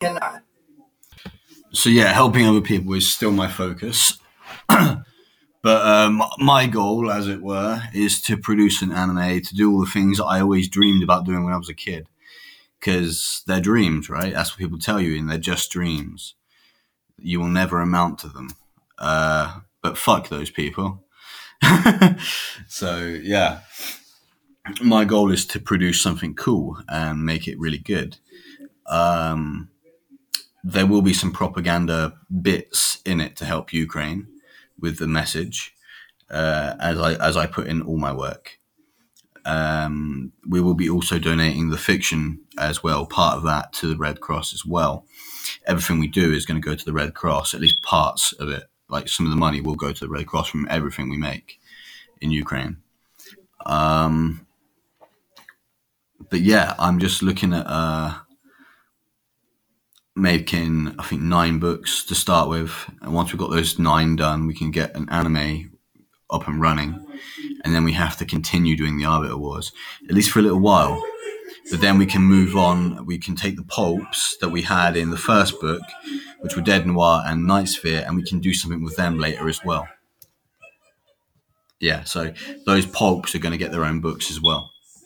Genau. So yeah, helping other people is still my focus. but um, my goal, as it were, is to produce an anime to do all the things I always dreamed about doing when I was a kid. Because they're dreams, right? That's what people tell you, and they're just dreams. You will never amount to them. Uh, but fuck those people. so yeah, my goal is to produce something cool and make it really good. Um, there will be some propaganda bits in it to help Ukraine with the message, uh, as I as I put in all my work. Um, we will be also donating the fiction as well, part of that to the Red Cross as well. Everything we do is going to go to the Red Cross, at least parts of it. Like some of the money will go to the Red Cross from everything we make in Ukraine. Um, but yeah, I'm just looking at uh, making I think nine books to start with, and once we've got those nine done, we can get an anime up and running, and then we have to continue doing the Arbiter Wars at least for a little while. But then we can move on. We can take the pulps that we had in the first book, which were Dead Noir and Knight Sphere, and we can do something with them later as well. Yeah, so those pulps are going to get their own books as well.